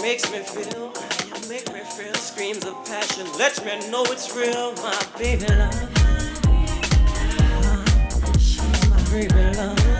makes me feel, you make me feel. Screams of passion, let me know it's real, my baby love. My baby love.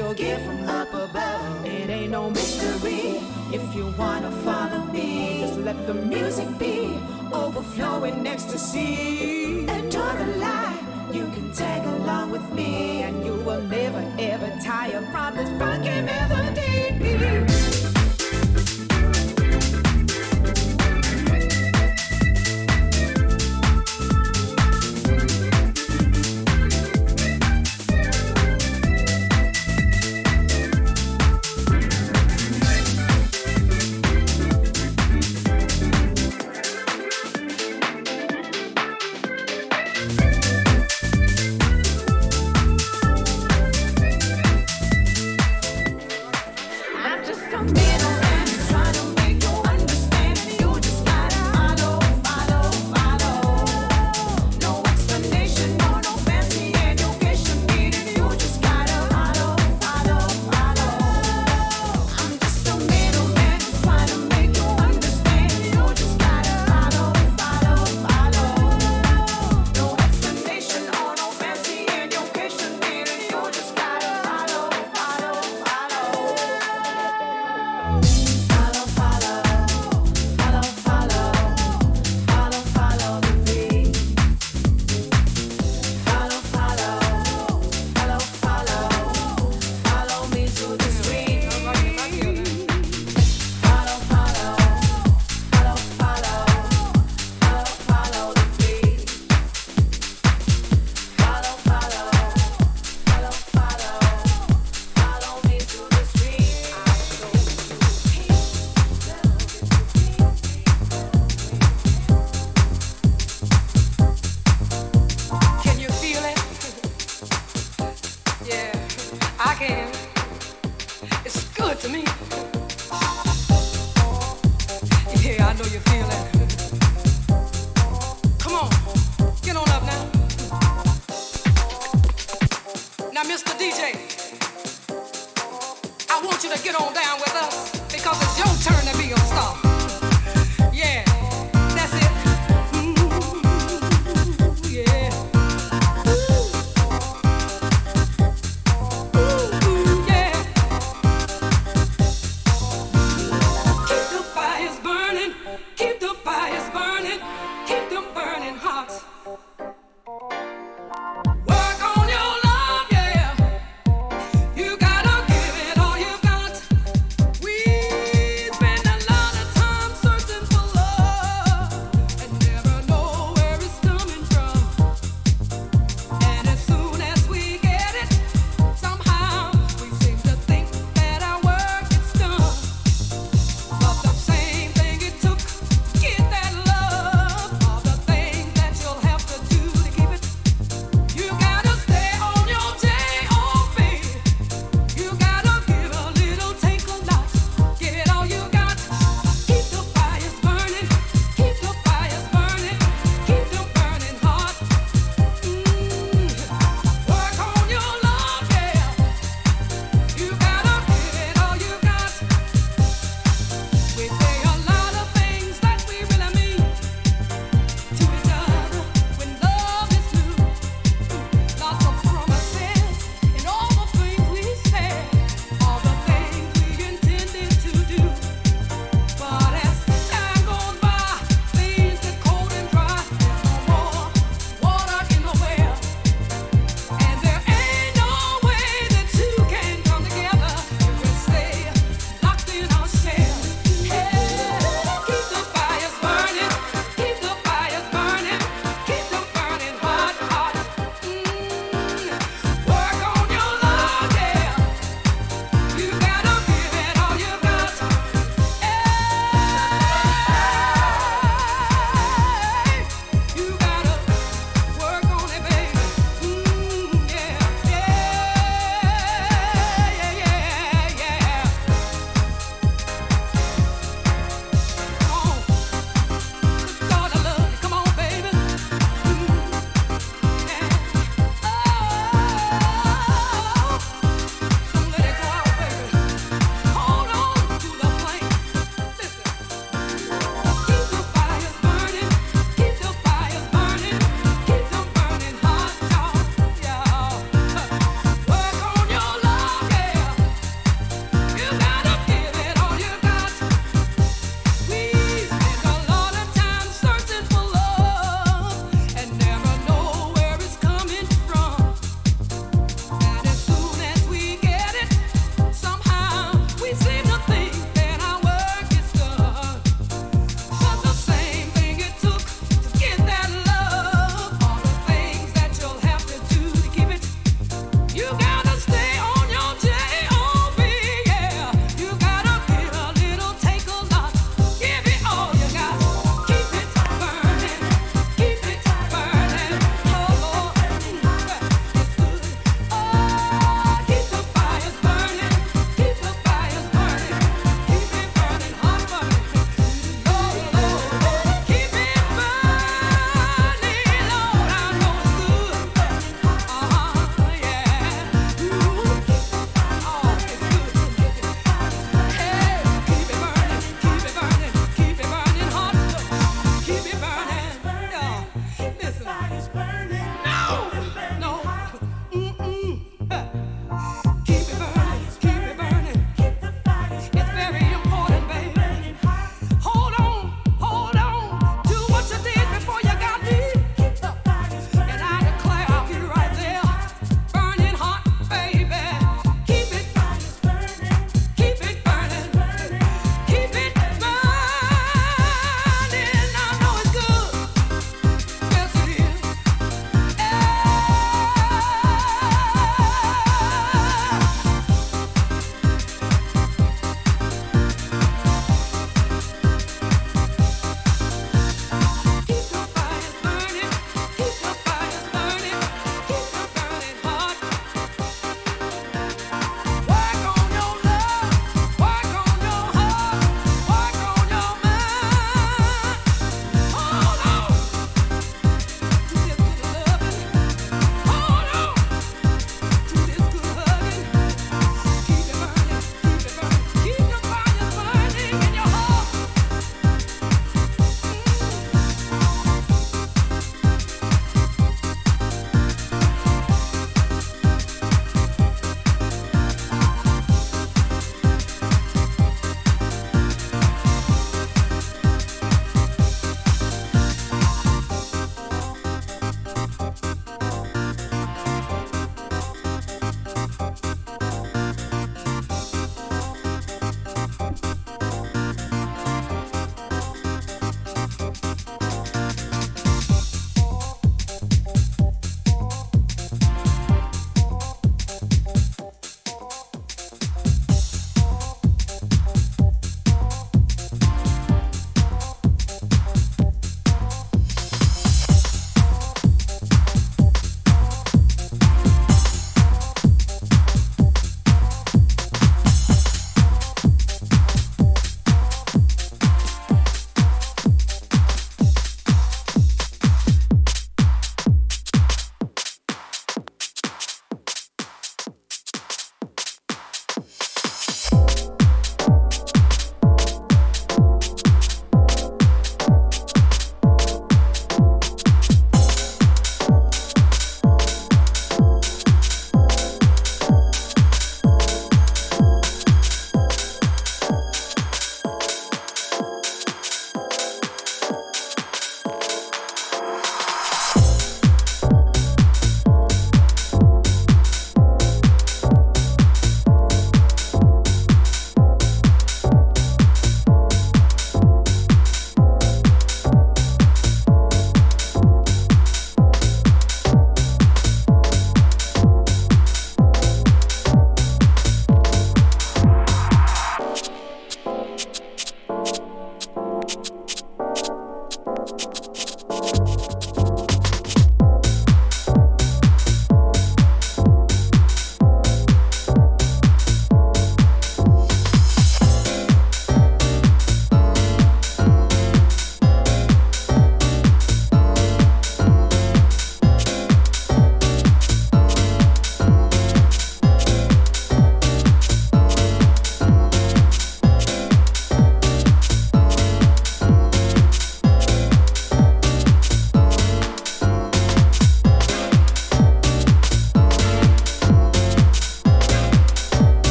Your gift from up above. It ain't no mystery. If you wanna follow me, just let the music be overflowing ecstasy. Enjoy the light. You can tag along with me, and you will never ever tire from this funky melody.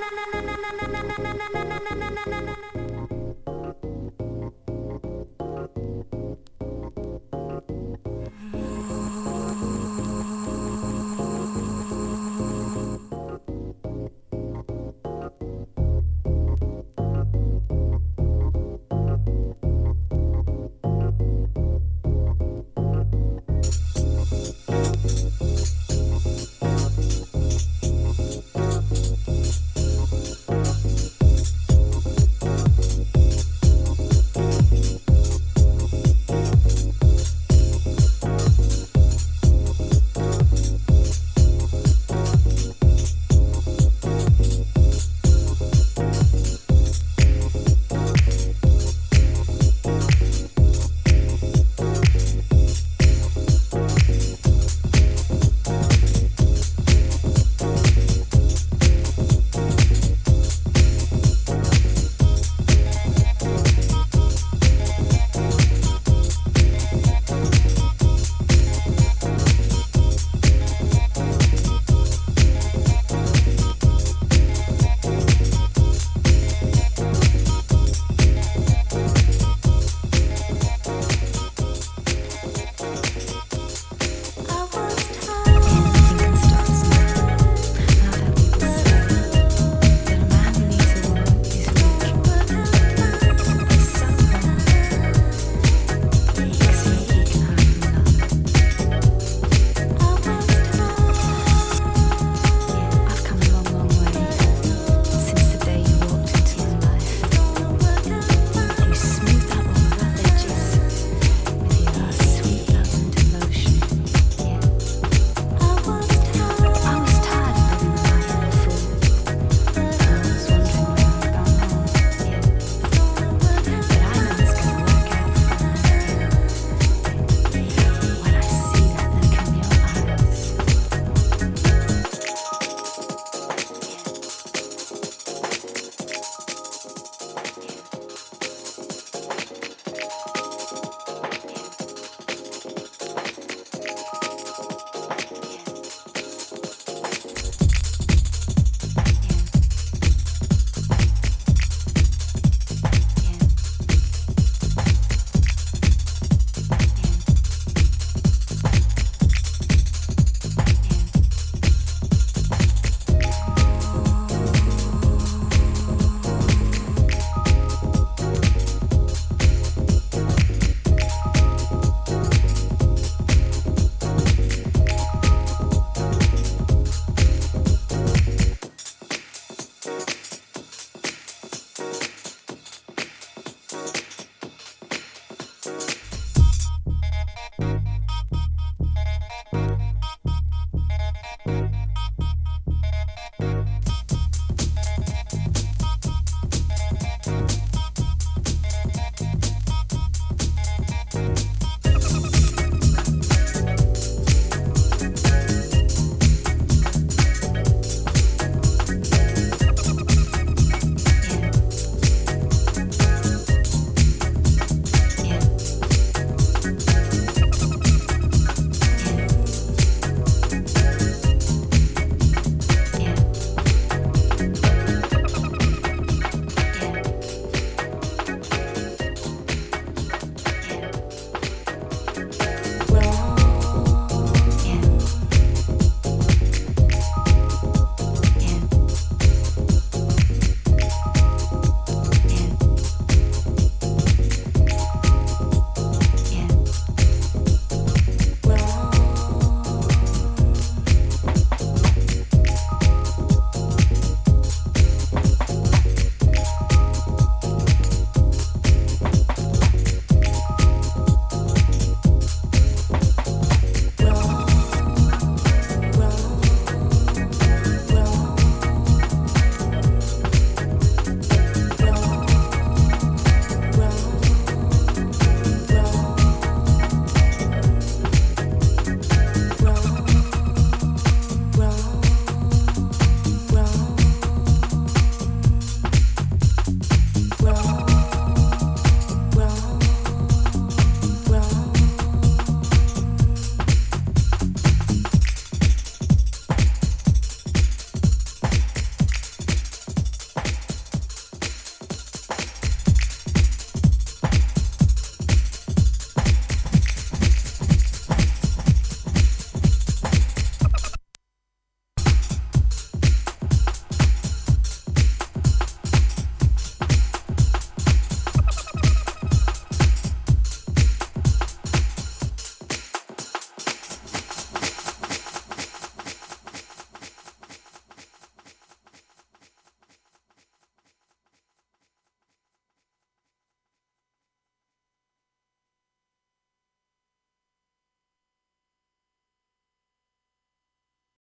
na na na na